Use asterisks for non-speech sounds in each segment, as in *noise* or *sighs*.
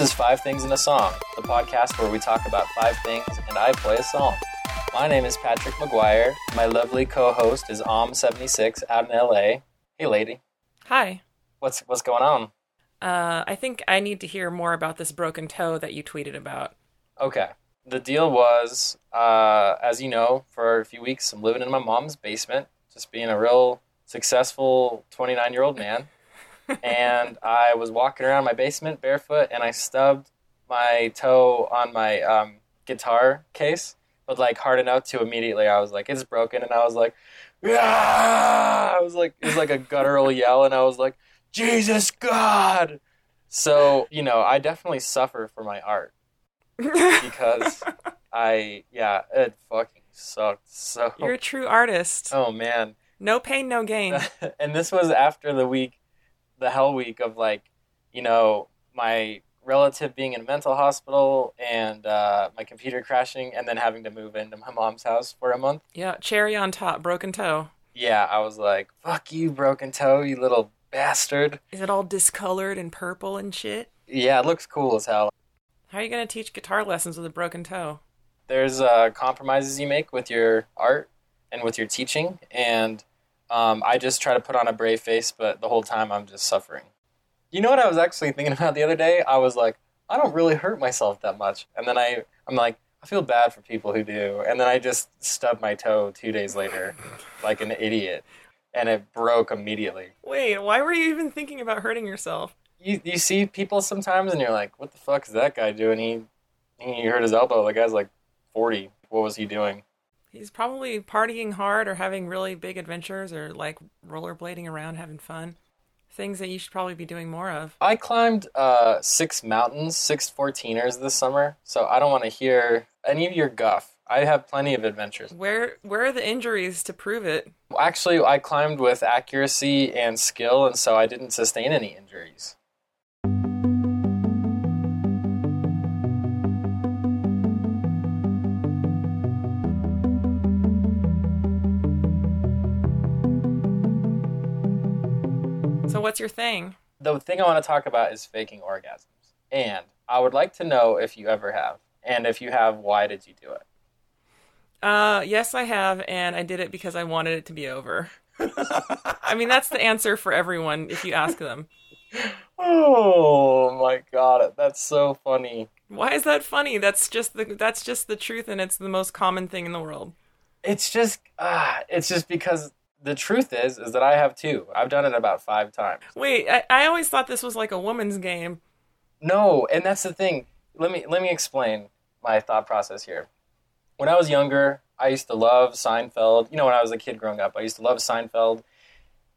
This is Five Things in a Song, the podcast where we talk about five things and I play a song. My name is Patrick McGuire. My lovely co-host is Om76 out in LA. Hey lady, Hi. what's what's going on? Uh, I think I need to hear more about this broken toe that you tweeted about. Okay. The deal was, uh, as you know, for a few weeks I'm living in my mom's basement, just being a real successful 29 year old man. And I was walking around my basement barefoot and I stubbed my toe on my um, guitar case, but like hard enough to immediately I was like, it's broken. And I was like, yeah! I was like, it was like a guttural yell. And I was like, Jesus God! So, you know, I definitely suffer for my art because *laughs* I yeah, it fucking sucked. So You're a true artist. oh man, No pain, no gain. *laughs* and this was after the week, the hell week of like, you know, my relative being in a mental hospital and uh, my computer crashing, and then having to move into my mom's house for a month. yeah, cherry on top, broken toe. Yeah, I was like, "Fuck you, broken toe, you little bastard." Is it all discolored and purple and shit? Yeah, it looks cool as hell. How are you gonna teach guitar lessons with a broken toe? there's uh, compromises you make with your art and with your teaching and um, i just try to put on a brave face but the whole time i'm just suffering. You know what i was actually thinking *laughs* about the other day? I was like i don't really hurt myself that much. And then i i'm like i feel bad for people who do. And then i just stubbed my toe two days later like an idiot. And it broke immediately. Wait, why were you even thinking about hurting yourself? you, you see people sometimes and you're like what the fuck is that guy doing? He he hurt his elbow. The guy's like 40 what was he doing He's probably partying hard or having really big adventures or like rollerblading around having fun. Things that you should probably be doing more of. I climbed uh, six mountains, six 14ers this summer, so I don't want to hear any of your guff. I have plenty of adventures. Where where are the injuries to prove it? Actually, I climbed with accuracy and skill, and so I didn't sustain any injuries. So what's your thing? The thing I want to talk about is faking orgasms, and I would like to know if you ever have, and if you have, why did you do it? Uh, yes, I have, and I did it because I wanted it to be over. I mean, that's the answer for everyone if you ask them. Oh my god, that's so funny. Why is that funny? That's just the that's just the truth, and it's the most common thing in the world. It's just, ah, it's just because the truth is, is that I have two. I've done it about five times. Wait, I, I always thought this was like a woman's game. No, and that's the thing. Let me let me explain my thought process here. When I was younger, I used to love Seinfeld. You know, when I was a kid growing up, I used to love Seinfeld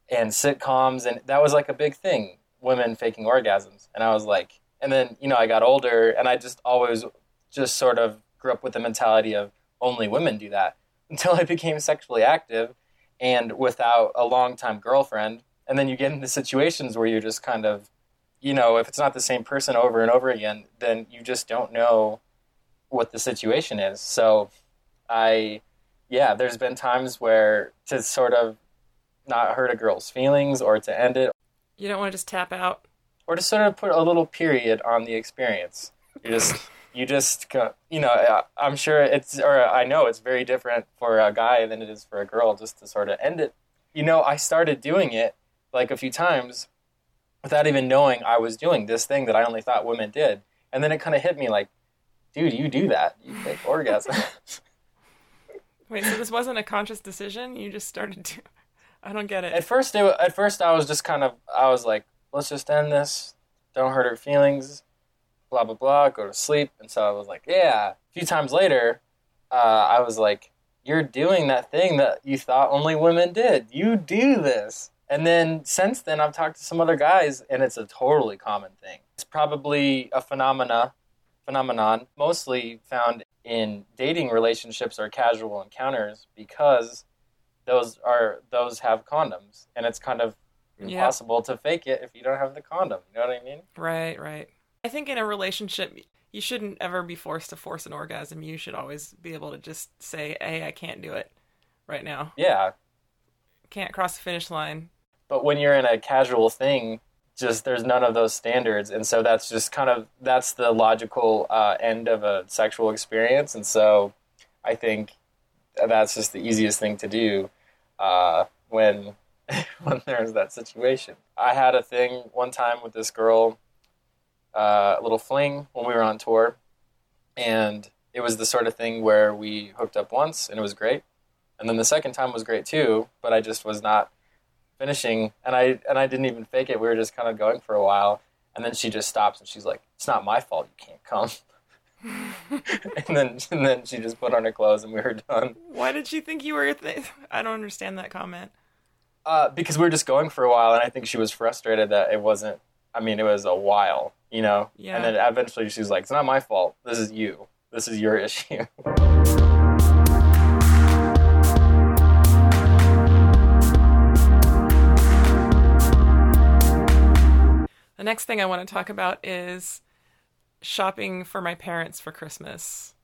and sitcoms, and that was like a big thing. Women faking orgasms, and I was like, and then you know, I got older, and I just always just sort of grew up with the mentality of only women do that *laughs* until I became sexually active and without a long-time girlfriend, and then you get into situations where you're just kind of you know, if it's not the same person over and over again, then you just don't know what the situation is. So I, yeah, there's been times where to sort of not hurt a girl's feelings or to end it You don't want to just tap out. or to sort of put a little period on the experience. You just, you just, you know, I- I'm sure it's, or I know it's very different for a guy than it is for a girl just to sort of end it. You know, I started doing it like a few times without even knowing I was doing this thing that I only thought women did. And then it kind of hit me like, dude, you do that. You fake orgasm. *laughs* Wait, so this wasn't a conscious decision? You just started to. I don't get it. at first, it, at first, I was just kind of, I was like, let's just end this. Don't hurt her feelings. Blah blah blah. Go to sleep. And so I was like, yeah. A few times later, uh, I was like, you're doing that thing that you thought only women did. You do this. And then since then, I've talked to some other guys, and it's a totally common thing. It's probably a phenomena, phenomenon, mostly found in dating relationships or casual encounters because those are those have condoms, and it's kind of Yeah. impossible to fake it if you don't have the condom. You know what I mean? Right, right. I think in a relationship, you shouldn't ever be forced to force an orgasm. You should always be able to just say, "Hey, I can't do it right now. Yeah, Can't cross the finish line." but when you're in a casual thing just there's none of those standards, and so that's just kind of that's the logical uh, end of a sexual experience, and so I think that's just the easiest thing to do uh, when *laughs* when there's that situation. I had a thing one time with this girl, uh, a little fling when we were on tour, and it was the sort of thing where we hooked up once and it was great, and then the second time was great too, but I just was not finishing, and I and I didn't even fake it. We were just kind of going for a while, and then she just stops and she's like, "It's not my fault. You can't come." *laughs* and then and then she just put on her clothes and we were done. Why did she think you were? Th- I don't understand that comment. Uh, because we were just going for a while, and I think she was frustrated that it wasn't. I mean, it was a while, you know. Yeah. And then eventually she was like, "It's not my fault. This is you. This is your *laughs* issue." The next thing I want to talk about is shopping for my parents for Christmas.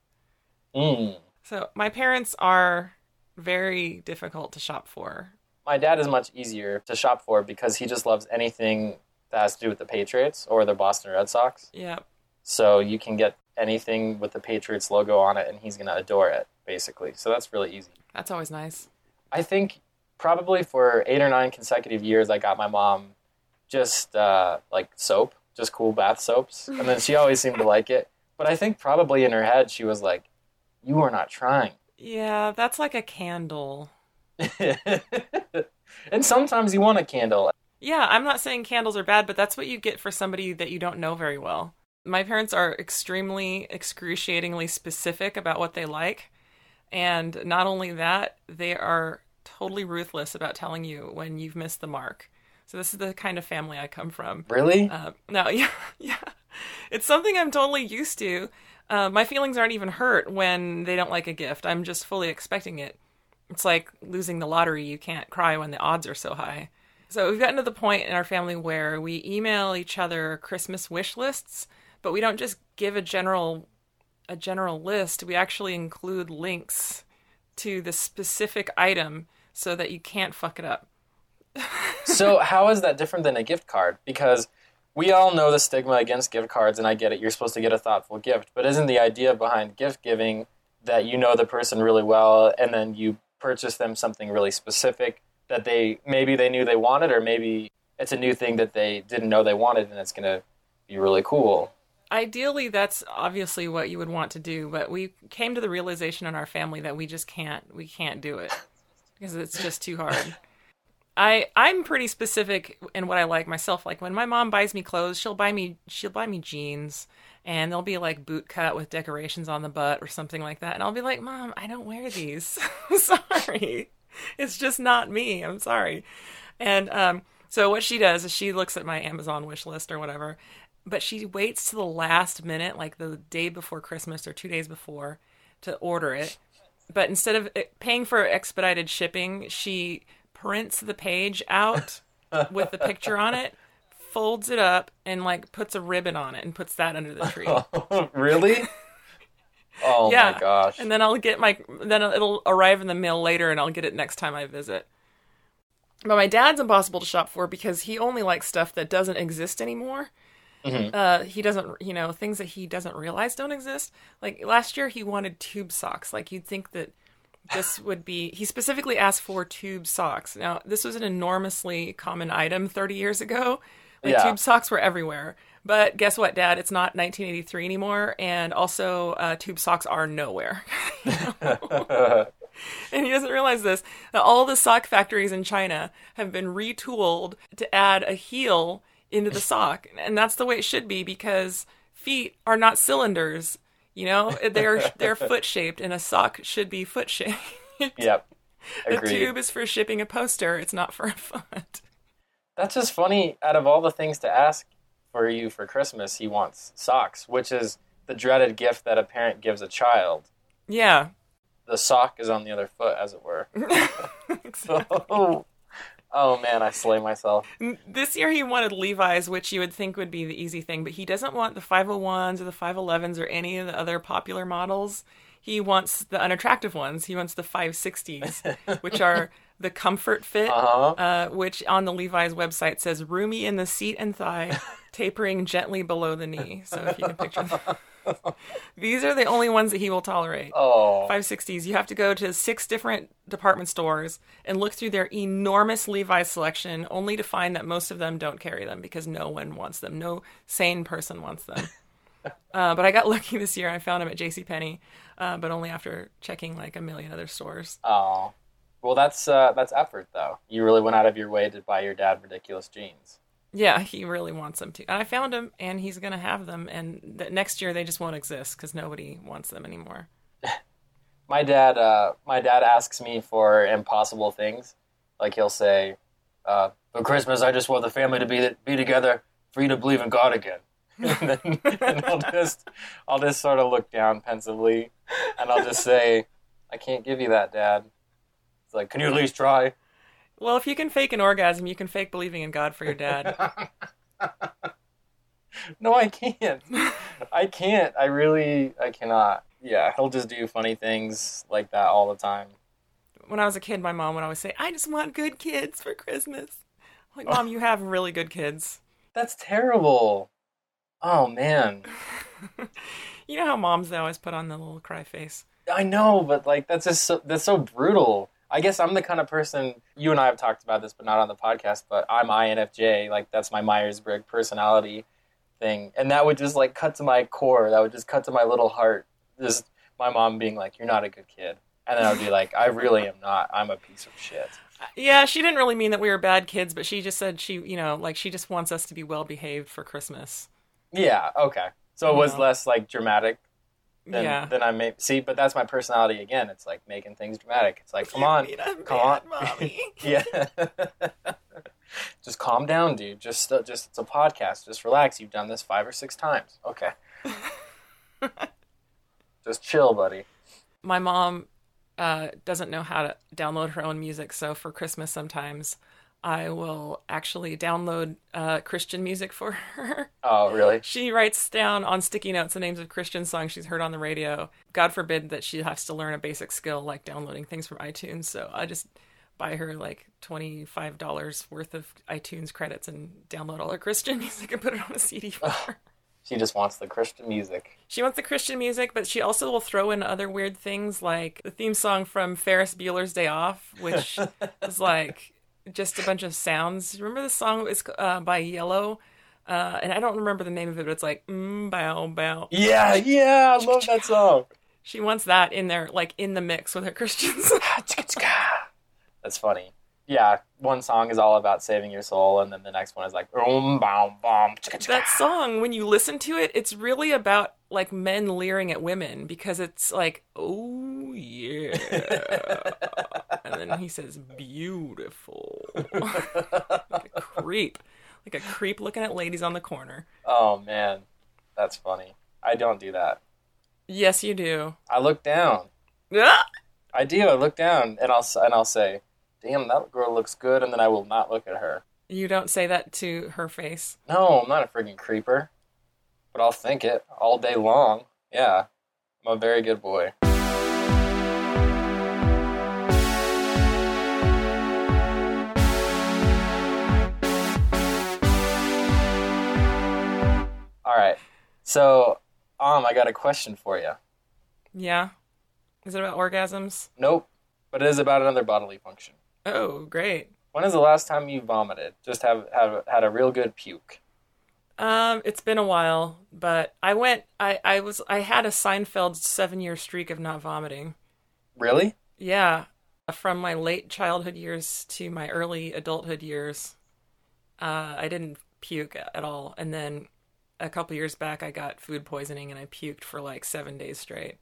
mm. So, my parents are very difficult to shop for. My dad is much easier to shop for because he just loves anything that has to do with the Patriots or the Boston Red Sox. Yeah. So you can get anything with the Patriots logo on it, and he's gonna adore it, basically. So that's really easy. That's always nice. I think probably for eight or nine consecutive years, I got my mom just uh, like soap, just cool bath soaps, *laughs* and then she always seemed to like it. But I think probably in her head, she was like, "You are not trying." Yeah, that's like a candle. *laughs* and sometimes you want a candle. Yeah, I'm not saying candles are bad, but that's what you get for somebody that you don't know very well. My parents are extremely, excruciatingly specific about what they like. And not only that, they are totally ruthless about telling you when you've missed the mark. So, this is the kind of family I come from. Really? Uh, no, *laughs* yeah, yeah. It's something I'm totally used to. Uh, my feelings aren't even hurt when they don't like a gift. I'm just fully expecting it. It's like losing the lottery. You can't cry when the odds are so high. So we've gotten to the point in our family where we email each other Christmas wish lists, but we don't just give a general a general list. We actually include links to the specific item so that you can't fuck it up. *laughs* so how is that different than a gift card? Because we all know the stigma against gift cards, and I get it. You're supposed to get a thoughtful gift, but isn't the idea behind gift giving that you know the person really well, and then you purchase them something really specific that they maybe they knew they wanted, or maybe it's a new thing that they didn't know they wanted, and it's going to be really cool. Ideally, that's obviously what you would want to do, but we came to the realization in our family that we just can't we can't do it because it's just too hard. *laughs* I I'm pretty specific in what I like myself. Like when my mom buys me clothes, she'll buy me she'll buy me jeans and they'll be like boot cut with decorations on the butt or something like that. And I'll be like, "Mom, I don't wear these. *laughs* sorry. It's just not me. I'm sorry." And um so what she does is she looks at my Amazon wish list or whatever, but she waits to the last minute, like the day before Christmas or 2 days before to order it. But instead of paying for expedited shipping, she prints the page out *laughs* with the picture on it, folds it up, and like puts a ribbon on it and puts that under the tree. *laughs* really? Oh yeah. my gosh. And then I'll get my then it'll arrive in the mail later and I'll get it next time I visit. But my dad's impossible to shop for because he only likes stuff that doesn't exist anymore. Mhm. Uh, he doesn't, you know, things that he doesn't realize don't exist. Like last year, he wanted tube socks. Like you'd think that this *sighs* would be. He specifically asked for tube socks. Now, this was an enormously common item 30 years ago. Like Yeah. tube socks were everywhere. But guess what, Dad? It's not 1983 anymore, and also uh, tube socks are nowhere. *laughs* and he doesn't realize this that all the sock factories in China have been retooled to add a heel into the sock, and that's the way it should be because feet are not cylinders. You know, *laughs* they're they're foot shaped, and a sock should be foot shaped. yep. *laughs* the tube is for shipping a poster; it's not for a foot. That's just funny. Out of all the things to ask for you for Christmas, he wants socks, which is the dreaded gift that a parent gives a child. Yeah, The sock is on the other foot, as it were. *laughs* exactly. oh, oh man, I slay myself. This year he wanted Levi's, which you would think would be the easy thing, but he doesn't want the 501s or the 511s or any of the other popular models. he wants the unattractive ones. He wants the 560s, which are *laughs* the comfort fit, Uh-huh. uh, which on the Levi's website says roomy in the seat and thigh, *laughs* tapering gently below the knee. So if you can picture them. *laughs* These are the only ones that he will tolerate. Oh. 560s. You have to go to six different department stores and look through their enormous Levi's selection, only to find that most of them don't carry them because no one wants them. No sane person wants them. *laughs* uh, but I got lucky this year. I found them at JCPenney, uh, but only after checking like a million other stores. Oh. Well, that's uh, that's effort though. You really went out of your way to buy your dad ridiculous jeans. Yeah, he really wants them to. And I found them, and he's going to have them. And th- next year they just won't exist because nobody wants them anymore. *laughs* My dad, uh, my dad asks me for impossible things. Like he'll say, uh, "For Christmas, I just want the family to be be together, for you to believe in God again." *laughs* and then and I'll just, I'll just sort of look down pensively, and I'll just say, "I can't give you that, Dad." It's like, "Can you at least try?" Well, if you can fake an orgasm, you can fake believing in God for your dad. *laughs* No, I can't. I can't. I really, I cannot. Yeah, he'll just do funny things like that all the time. when I was a kid, my mom would always say, I just want good kids for Christmas. I'm like, oh. Mom, you have really good kids. That's terrible. Oh man, *laughs* You know how moms, they always put on the little cry face. I know, but like that's just so, that's so brutal. I guess I'm the kind of person. You and I have talked about this, but not on the podcast. But I'm INFJ. Like that's my Myers Briggs personality thing, and that would just like cut to my core. That would just cut to my little heart. Just my mom being like, "You're not a good kid," and then I would be like, "I really am not. I'm a piece of shit." Uh, yeah, she didn't really mean that we were bad kids, but she just said she, you know, like she just wants us to be well behaved for Christmas. Yeah. Okay. So it was less like dramatic than yeah. than I may see. But that's my personality again. It's like making things dramatic. It's like, come You on, come on. mommy. *laughs* yeah. *laughs* just calm down, dude. Just uh, just it's a podcast. Just relax. You've done this five or six times. Okay. *laughs* just chill, buddy. my mom uh, doesn't know how to download her own music, so for Christmas sometimes I will actually download uh, Christian music for her. Oh, really? *laughs* She writes down on sticky notes the names of Christian songs she's heard on the radio. God forbid that she has to learn a basic skill like downloading things from iTunes. So I just buy her like $25 worth of iTunes credits and download all her Christian *laughs* music and put it on a CD for her. She just wants the Christian music. She wants the Christian music, but she also will throw in other weird things like the theme song from Ferris Bueller's Day Off, which *laughs* is like just a bunch of sounds. Remember the song? It's uh, by Yello, uh, and I don't remember the name of it, but it's like mm, bow bow. Yeah, yeah, I love that song. She wants that in there, like in the mix with her Christian song. *laughs* That's funny. Yeah, one song is all about saving your soul, and then the next one is like um, bam, bam, that song, when you listen to it, it's really about like men leering at women because it's like, oh yeah, and then he says beautiful, *laughs* like a creep, like a creep looking at ladies on the corner. Oh man, that's funny. I don't do that. Yes, you do. I look down. Ah! I do. I look down, and I'll and I'll say, "Damn, that girl looks good," and then I will not look at her. You don't say that to her face. No, I'm not a freaking creeper, but I'll think it all day long. Yeah, I'm a very good boy. So um, I got a question for you. Yeah. Is it about orgasms? Nope, but it is about another bodily function. Oh, great. When is the last time you vomited? Just have have had a real good puke. Um, it's been a while, but I went. I I was. I had a Seinfeld seven-year streak of not vomiting. Really? Yeah, from my late childhood years to my early adulthood years, uh, I didn't puke at all. And then a couple years back, I got food poisoning and I puked for like seven days straight.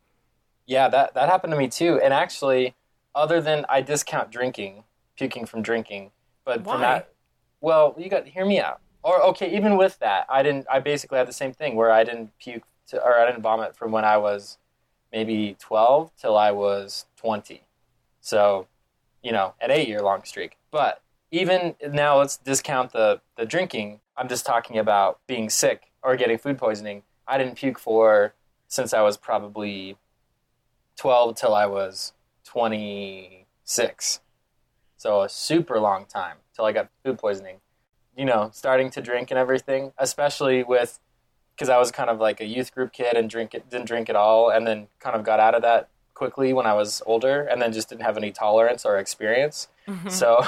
Yeah, that that happened to me too. And actually, other than I discount drinking, puking from drinking, but Why? from that, well, you got hear me out. Or okay, even with that, I didn't. I basically had the same thing where I didn't puke to, or I didn't vomit from when I was maybe twelve till I was twenty. So, you know, an eight-year-long streak. But even now, let's discount the the drinking. I'm just talking about being sick or getting food poisoning. I didn't puke for since I was probably 12 till I was 26. So a super long time till I got food poisoning. You know, starting to drink and everything, especially with because I was kind of like a youth group kid and drink it, didn't drink at all, and then kind of got out of that quickly when I was older, and then just didn't have any tolerance or experience. Mhm. So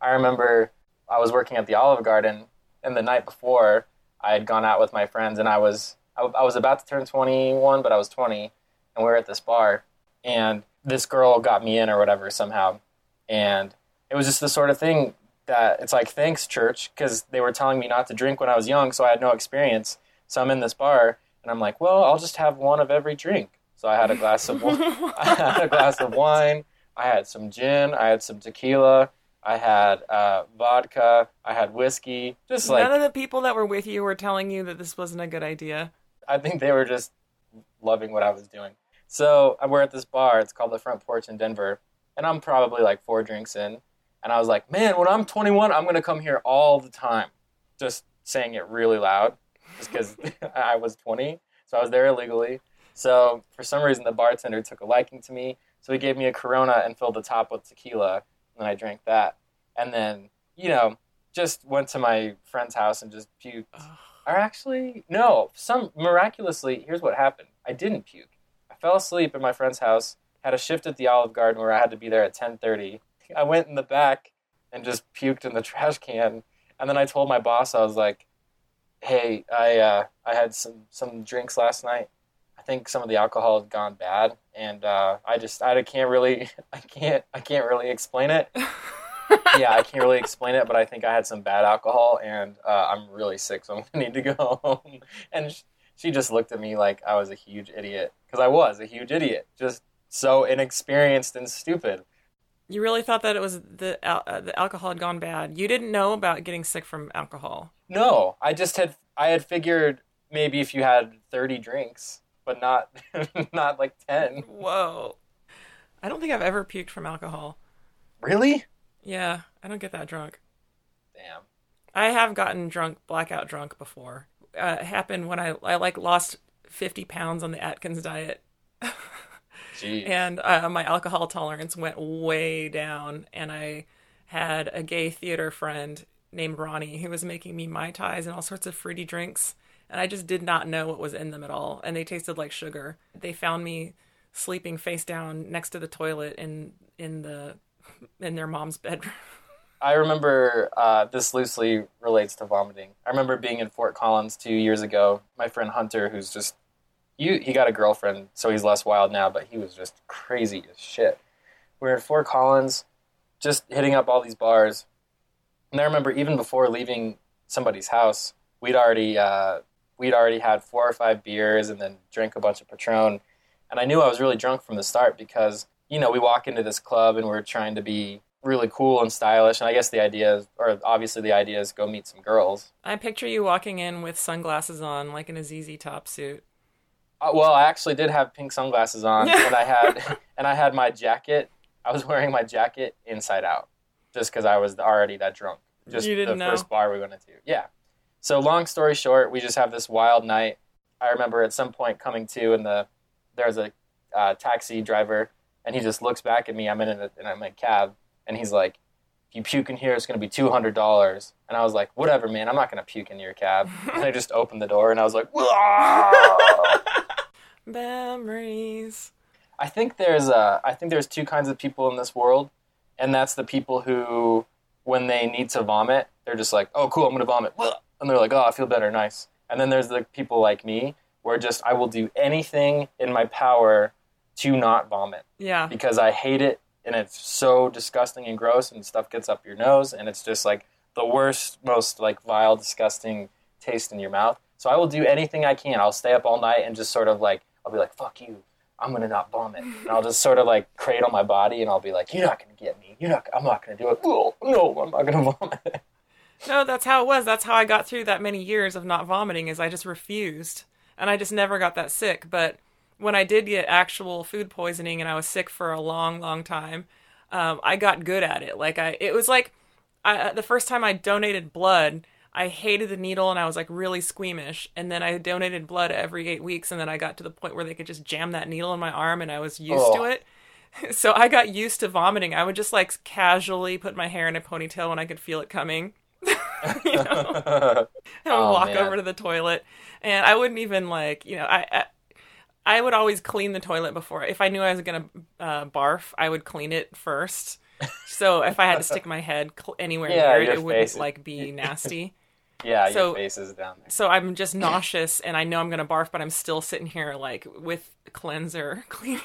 I remember I was working at the Olive Garden, and the night before I had gone out with my friends, and I was I, I was about to turn 21, but I was 20, and we were at this bar, and this girl got me in or whatever somehow, and it was just the sort of thing that it's like thanks church because they were telling me not to drink when I was young, so I had no experience. So I'm in this bar, and I'm like, well, I'll just have one of every drink. So I had a glass of. *laughs* *laughs* I had a glass of wine. I had some gin. I had some tequila. I had uh, vodka. I had whiskey. Just like None of the people that were with you were telling you that this wasn't a good idea. I think they were just loving what I was doing. So we're at this bar. It's called the Front Porch in Denver, and I'm probably like four drinks in, and I was like, man, when I'm 21, I'm gonna come here all the time, just saying it really loud, just because *laughs* I was 20, so I was there illegally. So for some reason, the bartender took a liking to me, so he gave me a Corona and filled the top with tequila, and then I drank that, and then you know just went to my friend's house and just puked. Or actually, no. Some miraculously, here's what happened. I didn't puke. I fell asleep at my friend's house. Had a shift at the Olive Garden where I had to be there at 10:30. I went in the back and just puked in the *laughs* trash can. And then I told my boss, I was like, "Hey, I uh, I had some some drinks last night. I think some of the alcohol had gone bad, and uh, I just I can't really *laughs* I can't I can't really explain it. *laughs* yeah, I can't really explain it, but I think I had some bad alcohol, and uh, I'm really sick, so I'm gonna *laughs* need to go home. And sh- she just looked at me like I was a huge idiot, because I was a huge idiot, just so inexperienced and stupid. You really thought that it was the uh, the alcohol had gone bad. You didn't know about getting sick from alcohol. No, I just had I had figured maybe if you had 30 drinks, but not *laughs* not like 10. Whoa. I don't think I've ever puked from alcohol. Really? Yeah, I don't get that drunk. Damn. I have gotten drunk, blackout drunk before. Uh, it happened when I I like lost 50 pounds on the Atkins diet. *laughs* Jeez. and uh, my alcohol tolerance went way down and i had a gay theater friend named ronnie who was making me mai tais and all sorts of fruity drinks and i just did not know what was in them at all and they tasted like sugar they found me sleeping face down next to the toilet in in the in their mom's bedroom *laughs* I remember uh, this loosely relates to vomiting. I remember being in Fort Collins two years ago. My friend Hunter, who's just you, he got a girlfriend, so he's less wild now, but he was just crazy as shit. We were in Fort Collins, just hitting up all these bars, and I remember even before leaving somebody's house, we'd already uh, we'd already had four or five beers and then drank a bunch of Patron, and I knew I was really drunk from the start because you know we walk into this club and we're trying to be really cool and stylish. And I guess the idea is, or obviously the idea is go meet some girls. i picture you walking in with sunglasses on like in a zz top suit Uh, well, I actually did have pink sunglasses on, *laughs* and I had *laughs* and I had my jacket. I was wearing my jacket inside out, just because I was already that drunk. Just You didn't the know? first bar we went into. Yeah. So long story short, we just have this wild night. I remember at some point coming to, and the there's a uh, taxi driver, and he just looks back at me. I'm in a, and I'm in a cab, and he's like, "If you puke in here, it's going to be two hundred dollars." And I was like, "Whatever, man. I'm not going to puke in your cab." and I just opened the door, and I was like, *laughs* memories I think there's uh, I think there's two kinds of people in this world, and that's the people who, when they need to vomit, they're just like, "Oh, cool, I'm gonna vomit," and they're like, "Oh, I feel better, nice." And then there's the people like me, where just I will do anything in my power to not vomit yeah because I hate it, and it's so disgusting and gross, and stuff gets up your nose, and it's just like the worst, most like vile, disgusting taste in your mouth. So I will do anything I can. I'll stay up all night and just sort of like I'll be like, "Fuck you." I'm gonna not vomit, *laughs* and I'll just sort of like cradle my body, and I'll be like, "You're not gonna get me. You're not. I'm not gonna do it. Oh, no, I'm not gonna *laughs* vomit." No, that's how it was. That's how I got through that many years of not vomiting is I just refused. And I just never got that sick. But when I did get actual food poisoning and I was sick for a long, long time, um, I got good at it. Like I, it was like I, the first time I donated blood, I hated the needle and I was like really squeamish. And then I donated blood every eight weeks, and then I got to the point where they could just jam that needle in my arm, and I was used to Oh. it. *laughs* So I got used to vomiting. I would just like casually put my hair in a ponytail when I could feel it coming. *laughs* you know, *laughs* and Oh, walk man. over to the toilet, and I wouldn't even like, you know, I, I I would always clean the toilet before. If I knew I was gonna uh, barf, I would clean it first. *laughs* So if I had to stick my head cl- anywhere Yeah, near it, it wouldn't face- like be nasty. yeah, So- your face is down there. So I'm just nauseous, and I know I'm gonna barf, but I'm still sitting here like with cleanser cleaning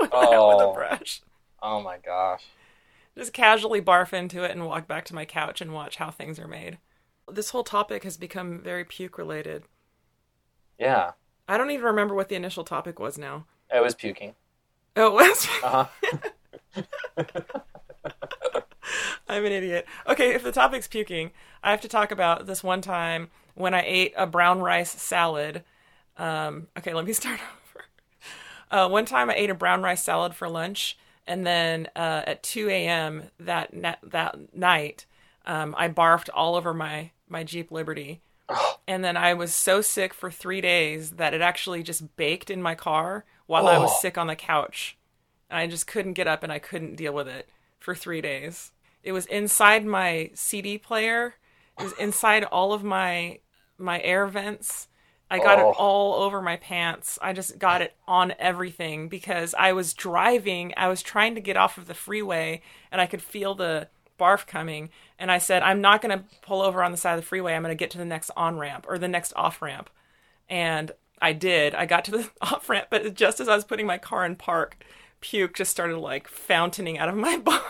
the toilet out with Oh. a brush. Oh my gosh. Just casually barf into it and walk back to my couch and watch how things are made. This whole topic has become very puke related. Yeah, I don't even remember what the initial topic was now. it was puking. Oh, it was. Uh huh. *laughs* I'm an idiot. Okay, if the topic's puking, I have to talk about this one time when I ate a brown rice salad. Um, okay, let me *laughs* start over. Uh, one time I ate a brown rice salad for lunch, and then uh, at 2 a.m. that na- that night, um, I barfed all over my my Jeep Liberty. And then I was so sick for three days that it actually just baked in my car while I was Oh. sick on the couch. I just couldn't get up and I couldn't deal with it for three days. It was inside my CD player. It was inside all of my my air vents. I got Oh. it all over my pants. I just got it on everything because I was driving. I was trying to get off of the freeway and I could feel the barf coming. And I said, I'm not going to pull over on the side of the freeway. I'm going to get to the next on ramp or the next off ramp. And I did. I got to the *laughs* off ramp, but just as I was putting my car in park, puke just started like fountaining out of my *laughs* body.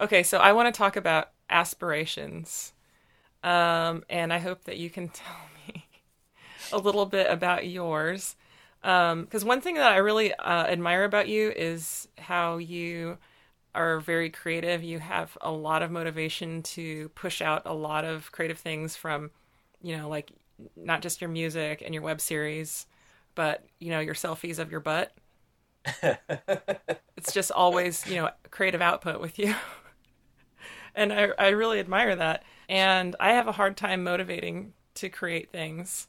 Okay, so I want to talk about aspirations. Um, and I hope that you can *laughs* tell me a little bit about yours. Because one thing that I really uh, admire about you is how you are very creative. You have a lot of motivation to push out a lot of creative things from, you know, like not just your music and your web series, but, you know, your selfies of your butt. *laughs* it's just always, you know, creative output with you. *laughs* and I, I really admire that. And I have a hard time motivating to create things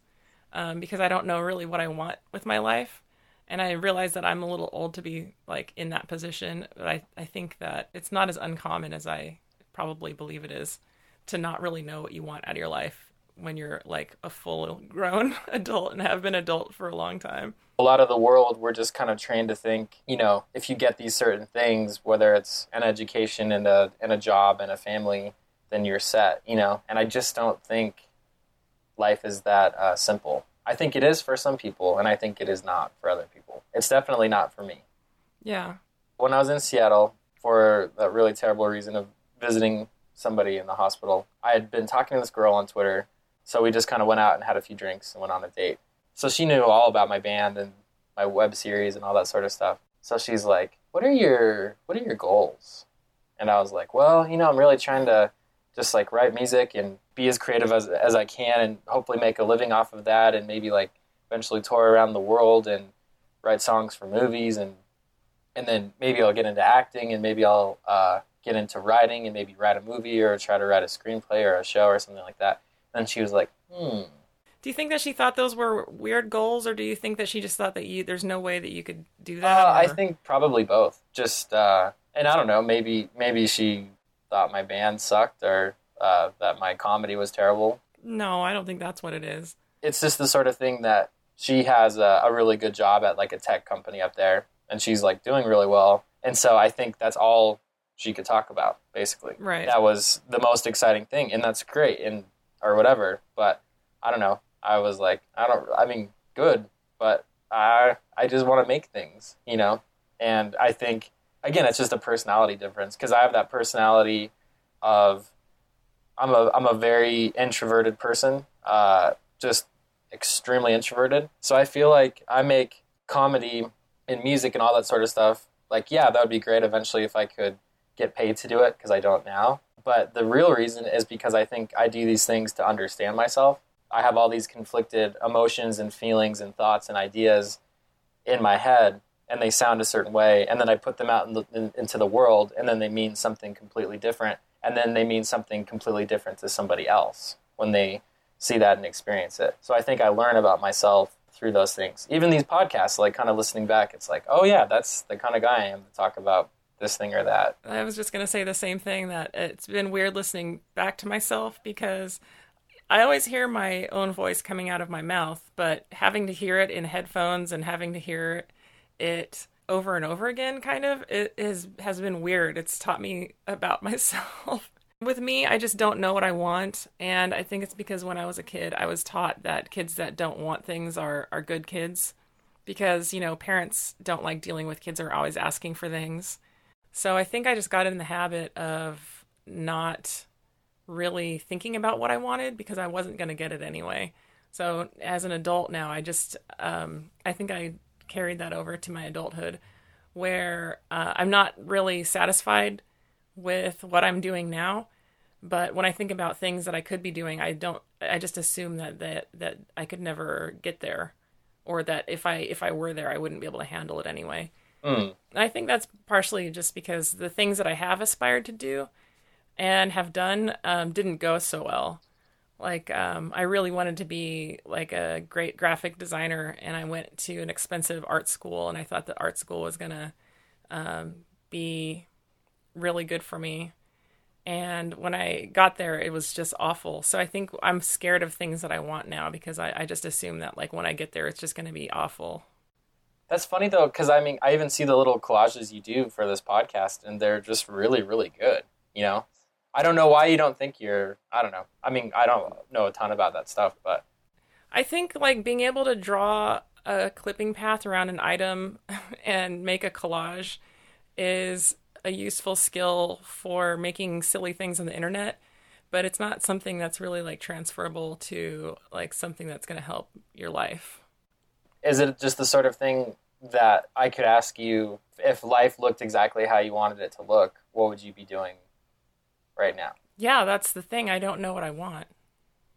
um, because I don't know really what I want with my life. And I realize that I'm a little old to be like in that position, but I, I think that it's not as uncommon as I probably believe it is to not really know what you want out of your life when you're like a full grown *laughs* adult and have been adult for a long time. a lot of the world we're just kind of trained to think you know if you get these certain things whether it's an education and a and a job and a family then you're set you know and i just don't think life is that uh, simple i think it is for some people and i think it is not for other people it's definitely not for me Yeah. when i was in seattle for that really terrible reason of visiting somebody in the hospital i had been talking to this girl on twitter so we just kind of went out and had a few drinks and went on a date so she knew all about my band and my web series and all that sort of stuff. So she's like, "What are your what are your goals?" And I was like, "Well, you know, I'm really trying to just like write music and be as creative as as I can and hopefully make a living off of that and maybe like eventually tour around the world and write songs for movies and and then maybe I'll get into acting and maybe I'll uh, get into writing and maybe write a movie or try to write a screenplay or a show or something like that." And she was like, "Hmm." Do you think that she thought those were weird goals, or do you think that she just thought that you there's no way that you could do that? Uh, I think probably both. Just uh, and I don't know. Maybe maybe she thought my band sucked or uh, that my comedy was terrible. no, I don't think that's what it is. It's just the sort of thing that she has a, a really good job at like a tech company up there, and she's like doing really well. And so I think that's all she could talk about, basically. Right. That was the most exciting thing, and that's great, and or whatever. But I don't know. I was like, I don't. I mean, good, but I I just want to make things, you know. And I think again, it's just a personality difference because I have that personality of I'm a I'm a very introverted person, uh, just extremely introverted. So I feel like I make comedy and music and all that sort of stuff. Like, yeah, that would be great eventually if I could get paid to do it because I don't now. But the real reason is because I think I do these things to understand myself. I have all these conflicted emotions and feelings and thoughts and ideas in my head. and they sound a certain way, and then I put them out in the, in, into the world, and then they mean something completely different, and then they mean something completely different to somebody else when they see that and experience it. So I think I learn about myself through those things. Even these podcasts, like kind of listening back, it's like, oh yeah, that's the kind of guy I am to talk about this thing or that. I was just going to say the same thing that it's been weird listening back to myself because I always hear my own voice coming out of my mouth, but having to hear it in headphones and having to hear it over and over again kind of it is has been weird. It's taught me about *laughs* myself. With me, I just don't know what I want, and I think it's because when I was a kid, I was taught that kids that don't want things are are good kids because, you know, parents don't like dealing with kids who are always asking for things. So I think I just got in the habit of not really thinking about what I wanted because I wasn't going to get it anyway. So as an adult now, I just um, I think I carried that over to my adulthood, where uh, I'm not really satisfied with what I'm doing now. But when I think about things that I could be doing, I don't. I just assume that that that I could never get there, or that if I if I were there, I wouldn't be able to handle it anyway. Mm. I think that's partially just because the things that I have aspired to do and have done um, didn't go so well. Like, um, I really wanted to be like a great graphic designer, and I went to an expensive art school, and I thought that art school was gonna um, be really good for me. And when I got there, it was just awful. So I think I'm scared of things that I want now because I, I just assume that like when I get there, it's just to be awful. That's funny though, because I mean, I even see the little collages you do for this podcast, and they're just really, really good. You know, I don't know why you don't think you're. I don't know. I mean, I don't know a ton about that stuff, but I think like being able to draw a clipping path around an item *laughs* and make a collage is a useful skill for making silly things on the internet but it's not something that's really like transferable to like something that's going to help your life is it just the sort of thing that I could ask you if life looked exactly how you wanted it to look, what would you be doing right now? Yeah, that's the thing. I don't know what I want.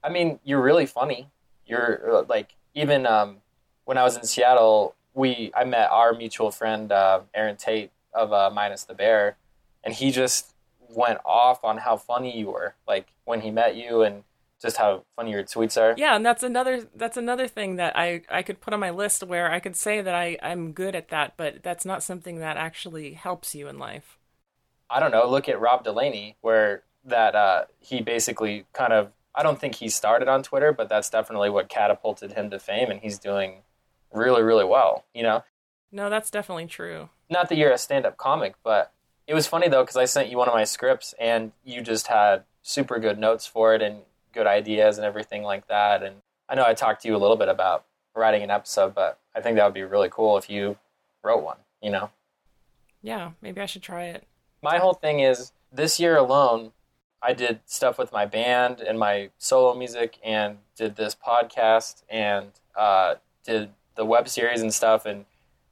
I mean, you're really funny. You're uh, like even um, when I was in Seattle, we I met our mutual friend uh, Erin Tate of uh, Minus the Bear, and he just went off on how funny you were. Like when he met you and just how funny your tweets are. Yeah, and that's another that's another thing that I I could put on my list where I could say that I I'm good at that, but that's not something that actually helps you in life. I don't know. Look at Rob Delaney, where that uh, he basically kind of I don't think he started on Twitter, but that's definitely what catapulted him to fame, and he's doing really really well. You know. No, that's definitely true. Not that you're a stand-up comic, but it was funny though because I sent you one of my scripts, and you just had super good notes for it, and good ideas and everything like that. And I know I talked to you a little bit about writing an episode, but I think that would be really cool if you wrote one, you know? Yeah, maybe I should try it. My whole thing is this year alone, I did stuff with my band and my solo music and did this podcast and uh, did the web series and stuff. And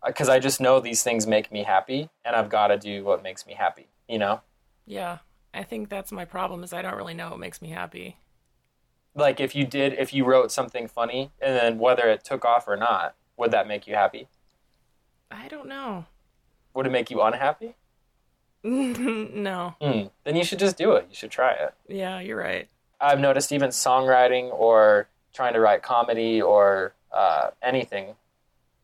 because uh, I just know these things make me happy and I've got to do what makes me happy, you know? Yeah, I think that's my problem is I don't really know what makes me happy like if you did if you wrote something funny and then whether it took off or not would that make you happy? I don't know. Would it make you unhappy? *laughs* No. Mm, then you should just do it. You should try it. Yeah you're right. I've noticed even songwriting or trying to write comedy or uh, anything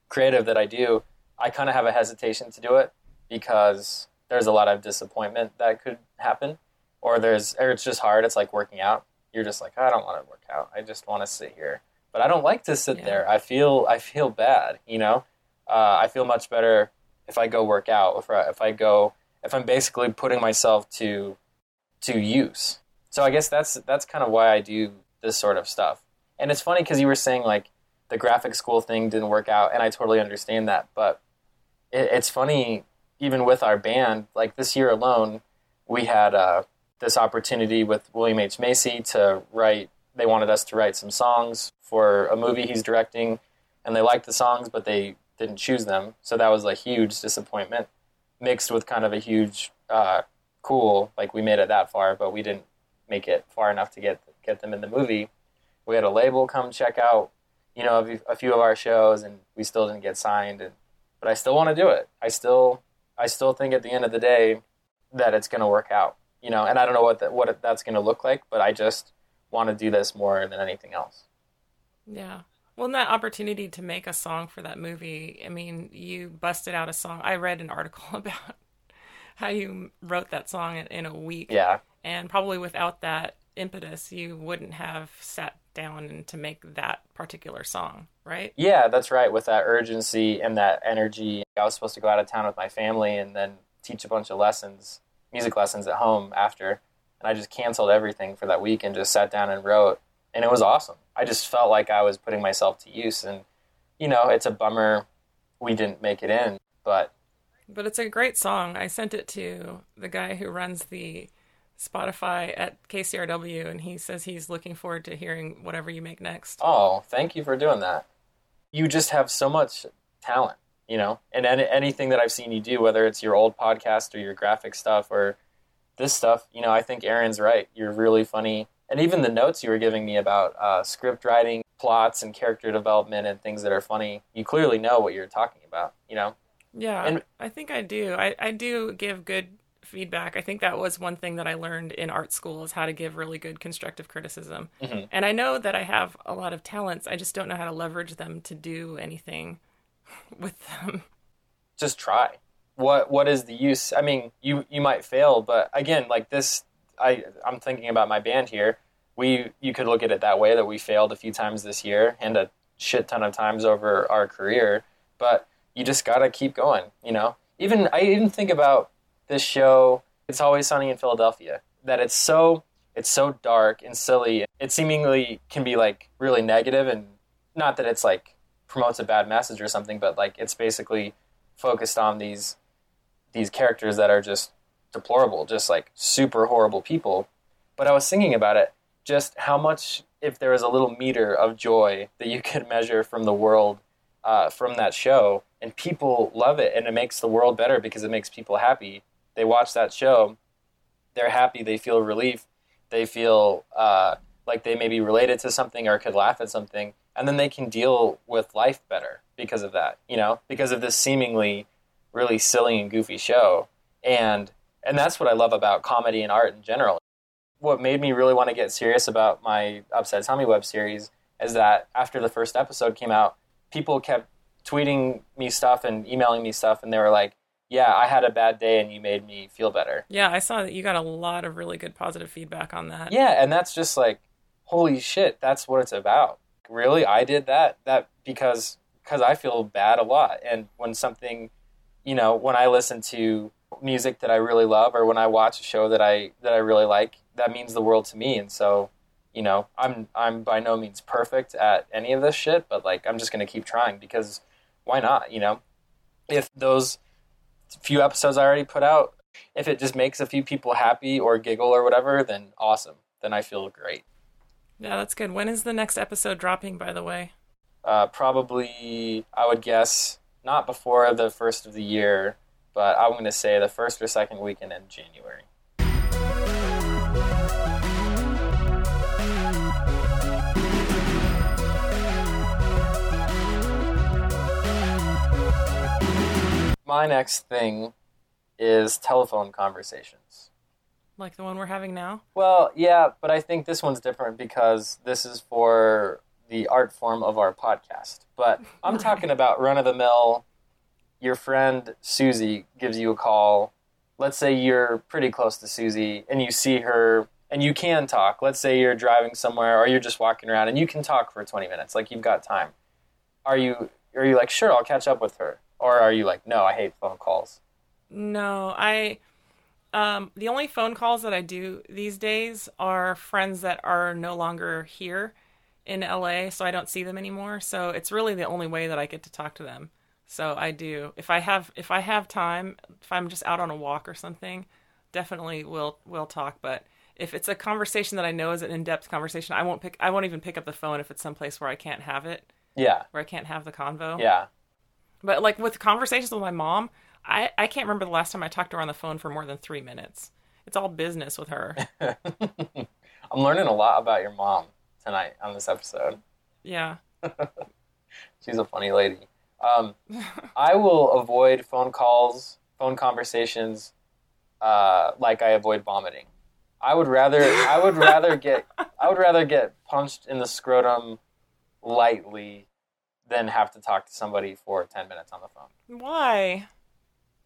creative that i do i kind of have a hesitation to do it because there's a lot of disappointment that could happen or there's or it's just hard. It's like working out you're just like, I don't want to work out. I just want to sit here. But I don't like to sit yeah. there. I feel I feel bad. You know, uh, I feel much better if I go work out. If I, if I go, if I'm basically putting myself to to use. So I guess that's that's kind of why I do this sort of stuff. And it's funny because you were saying like the graphic school thing didn't work out, and I totally understand that. But it, it's funny even with our band. Like this year alone, we had. Uh, this opportunity with William H. Macy to write. They wanted us to write some songs for a movie he's directing, and they liked the songs, but they didn't choose them. So that was a huge disappointment, mixed with kind of a huge uh, cool. Like we made it that far, but we didn't make it far enough to get get them in the movie. We had a label come check out, you know, a few of our shows, and we still didn't get signed. And but I still want to do it. I still I still think at the end of the day that it's going to work out. You know, and I don't know what that, what that's going to look like, but I just want to do this more than anything else. Yeah. Well, and that opportunity to make a song for that movie, I mean, you busted out a song. I read an *laughs* article about how you wrote that song in, in a week. Yeah. And probably without that impetus, you wouldn't have sat down to make that particular song, right? Yeah, that's right. With that urgency and that energy, I was supposed to go out of town with my family and then teach a bunch of lessons, music lessons at home after. And I just canceled everything for that week and just sat down and wrote. And it was awesome. I just felt like I was putting myself to use. And, you know, it's a bummer we didn't make it in, but. But it's a great song. I sent it to the guy who runs the Spotify at KCRW, and he says he's looking forward to hearing whatever you make next. Oh, thank you for doing that. You just have so much talent, you know, and any, anything that I've seen you do, whether it's your old podcast or your graphic stuff or this stuff, you know, I think Erin's right. You're really funny. And even the notes you were giving me about uh, script writing, plots, and character development and things that are funny, you clearly know what you're talking about, you know? Yeah, and, I think I do. I, I do give good feedback. I think that was one thing that I learned in art school is how to give really good constructive criticism. Mm-hmm. And I know that I have a lot of talents. I just don't know how to leverage them to do anything *laughs* with them. Just try. What what is the use? I mean, you you might fail, but again, like this I I'm thinking about my band here. We you could look at it that way that we failed a few times this year and a shit ton of times over our career, but you just got to keep going, you know? Even I even think about this show, It's Always Sunny in Philadelphia, that it's so it's so dark and silly. It seemingly can be like really negative and not that it's like promotes a bad message or something, but like it's basically focused on these these characters that are just deplorable, just like super horrible people. But I was thinking about it, just how much if there was a little meter of joy that you *laughs* could measure from the world uh, from that show, and people love it, and it makes the world better because it makes people happy they watch that show, they're happy, they feel relief, they feel uh, like they may be related to something or could laugh at something, and then they can deal with life better because of that, you know, because of this seemingly really silly and goofy show. And and that's what I love about comedy and art in general. What made me really want to get serious about my Upset Tommy web series is that after the first episode came out, people kept tweeting me stuff and emailing me stuff, and they were like, yeah, I had a bad day and you made me feel better. Yeah, I saw that you got a lot of really good positive feedback on that. Yeah, and that's just like, holy shit, that's what it's about. Really, I did that that because because I feel bad a lot, and when something, you know, when I listen to music that I really love, or when I watch a show that I that I really like, that means the world to me, and so. You know, I'm I'm by no means perfect at any of this shit, but like I'm just gonna keep trying because why not? You know, if those few episodes I already put out, if it just makes a few people happy or giggle or whatever, then awesome. Then I feel great. Yeah, that's good. When is the next episode dropping, by the way? Uh, probably, I would guess, not before the first of the year, but I'm going to say the first or second weekend in January. my next thing is telephone conversations. Like the one we're having now? Well, yeah, but I think this one's different because this is for the art form of our podcast. But I'm *laughs* talking about run of the mill. Your friend Susie gives you a call. Let's say you're pretty close to Susie and you see her and you can talk. Let's say you're driving somewhere or you're just walking around and you can talk for 20 minutes. Like you've got time. Are you are you like, "Sure, I'll catch up with her." Or are you like, no, I hate phone calls? No, I. Um, the only phone calls that I do these days are friends that are no longer here in LA, so I don't see them anymore. So it's really the only way that I get to talk to them. So I do. If I have if I have time, if I'm just out on a walk or something, definitely will will talk. But if it's a conversation that I know is an in depth conversation, I won't pick. I won't even pick up the phone if it's someplace where I can't have it. Yeah. Where I can't have the convo. Yeah. But like with conversations with my mom, I, I can't remember the last time I talked to her on the phone for more than three minutes. It's all business with her. *laughs* I'm learning a lot about your mom tonight on this episode. Yeah. *laughs* She's a funny lady. Um, I will avoid phone calls, phone conversations, uh, like I avoid vomiting. I would rather I would rather *laughs* get I would rather get punched in the scrotum lightly than have to talk to somebody for 10 minutes on the phone. Why?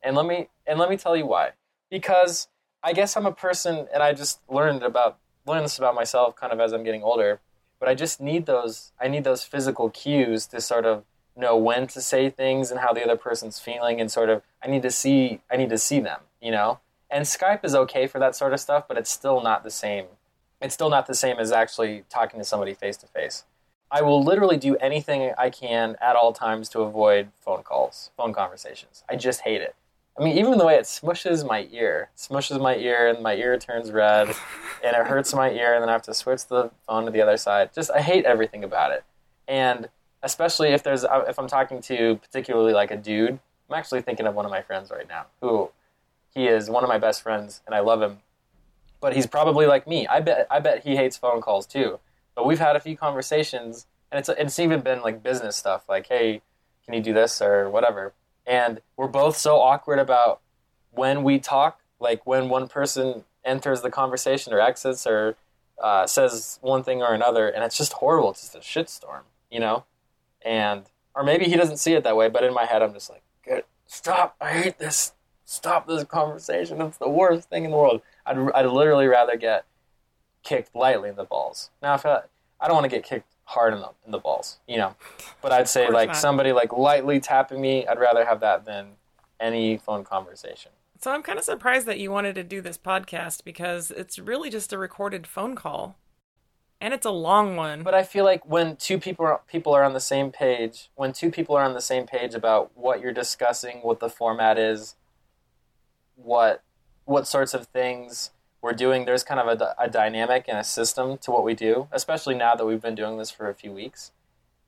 And let me and let me tell you why. Because I guess I'm a person and I just learned about learned this about myself kind of as I'm getting older, but I just need those I need those physical cues to sort of know when to say things and how the other person's feeling and sort of I need to see I need to see them, you know? And Skype is okay for that sort of stuff, but it's still not the same. It's still not the same as actually talking to somebody face to face. I will literally do anything I can at all times to avoid phone calls, phone conversations. I just hate it. I mean, even the way it smushes my ear, smushes my ear, and my ear turns red, *laughs* and it hurts my ear, and then I have to switch the phone to the other side. Just, I hate everything about it. And especially if there's, uh, if I'm talking to particularly like a dude, I'm actually thinking of one of my friends right now who he is one of my best friends, and I love him. But he's probably like me. I bet, I bet he hates phone calls too but we've had a few conversations, and it's it's even been like business stuff, like, hey, can you do this or whatever. And we're both so awkward about when we talk, like when one person enters the conversation or exits or uh, says one thing or another, and it's just horrible. It's just a shitstorm, you know. And or maybe he doesn't see it that way, but in my head, I'm just like, Good, stop! I hate this. Stop this conversation. It's the worst thing in the world. I'd I'd literally rather get kicked lightly in the balls. Now, if I, I don't want to get kicked hard in the in the balls, you know, but I'd say like not. somebody like lightly tapping me, I'd rather have that than any phone conversation. So I'm kind of surprised that you wanted to do this podcast because it's really just a recorded phone call. And it's a long one. But I feel like when two people are, people are on the same page, when two people are on the same page about what you're discussing, what the format is, what what sorts of things we're doing there's kind of a, a, dynamic and a system to what we do especially now that we've been doing this for a few weeks.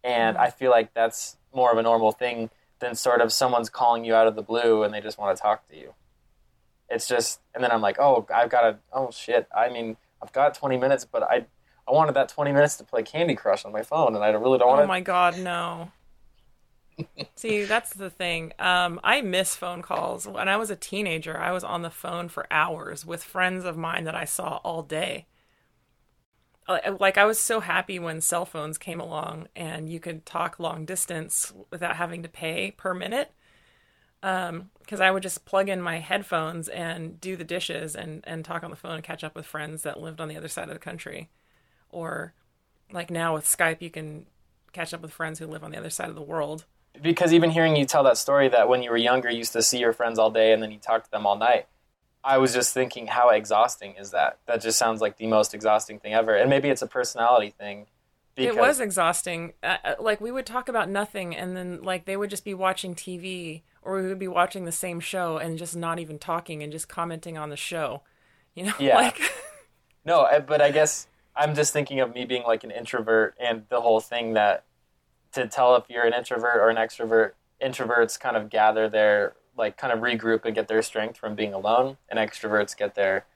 And i feel like that's more of a normal thing than sort of someone's calling you out of the blue and they just want to talk to you. It's just and then i'm like oh i've got to oh shit i mean i've got 20 minutes but i i wanted that 20 minutes to play candy crush on my phone and i really don't want to oh my god no See, that's the thing. Um, I miss phone calls. When I was a teenager, I was on the phone for hours with friends of mine that I saw all day. Uh, like, I was so happy when cell phones came along and you could talk long distance without having to pay per minute. Because um, I would just plug in my headphones and do the dishes and, and talk on the phone and catch up with friends that lived on the other side of the country. Or, like now with Skype, you can catch up with friends who live on the other side of the world because even hearing you tell that story that when you were younger you used to see your friends all day and then you talk to them all night i was just thinking how exhausting is that? That just sounds like the most exhausting thing ever. And maybe it's a personality thing because... it was exhausting. Uh, uh, like we would talk about nothing and then like they would just be watching tv or we would be watching the same show and just not even talking and just commenting on the show *laughs* you know? Yeah. Like *laughs* no but i guess i'm just thinking of me being like an introvert and the whole thing that to tell if you're an introvert or an extrovert. Introverts kind of gather their like kind of regroup and get their strength from being alone, and extroverts get their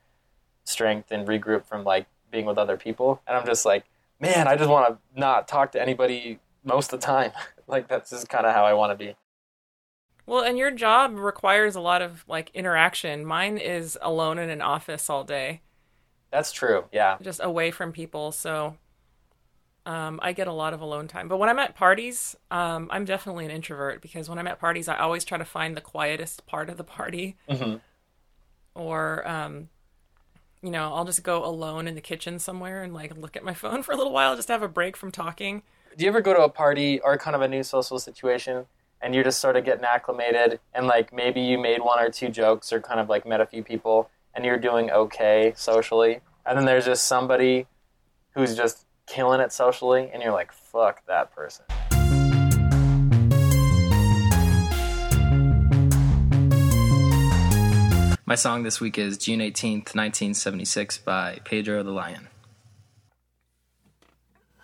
strength and regroup from like being with other people. And I'm just like, man, I just want to not talk to anybody most of the time. *laughs* like that's just kind of how I want to be. Well, and your job requires a lot of like interaction. Mine is alone in an office all day. That's true. Yeah. Just away from people. So um, I get a lot of alone time. But when I'm at parties, um, I'm definitely an introvert because when I'm at parties, I always try to find the quietest part of the party. Mm-hmm. Or, um, you know, I'll just go alone in the kitchen somewhere and like look at my *laughs* phone for a little while, just have a break from talking. Do you ever go to a party or kind of a new social situation and you're just sort of getting acclimated and like maybe you made one or two jokes or kind of like met a few people and you're doing okay socially? And then there's just somebody who's just killing it socially, and you're like, fuck that person. My song this week is June 18th, 1976 by Pedro the Lion.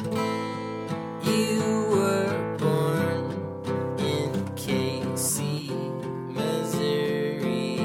You were born in KC, Missouri.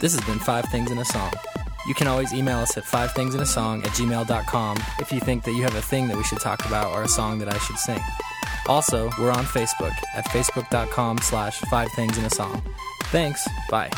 This has been Five Things in a Song. You can always email us at fivethingsinasong at gmail.com if you think that you have a thing that we should talk about or a song that I should sing. Also, we're on Facebook at facebook.com slash five things in a song. Thanks. Bye.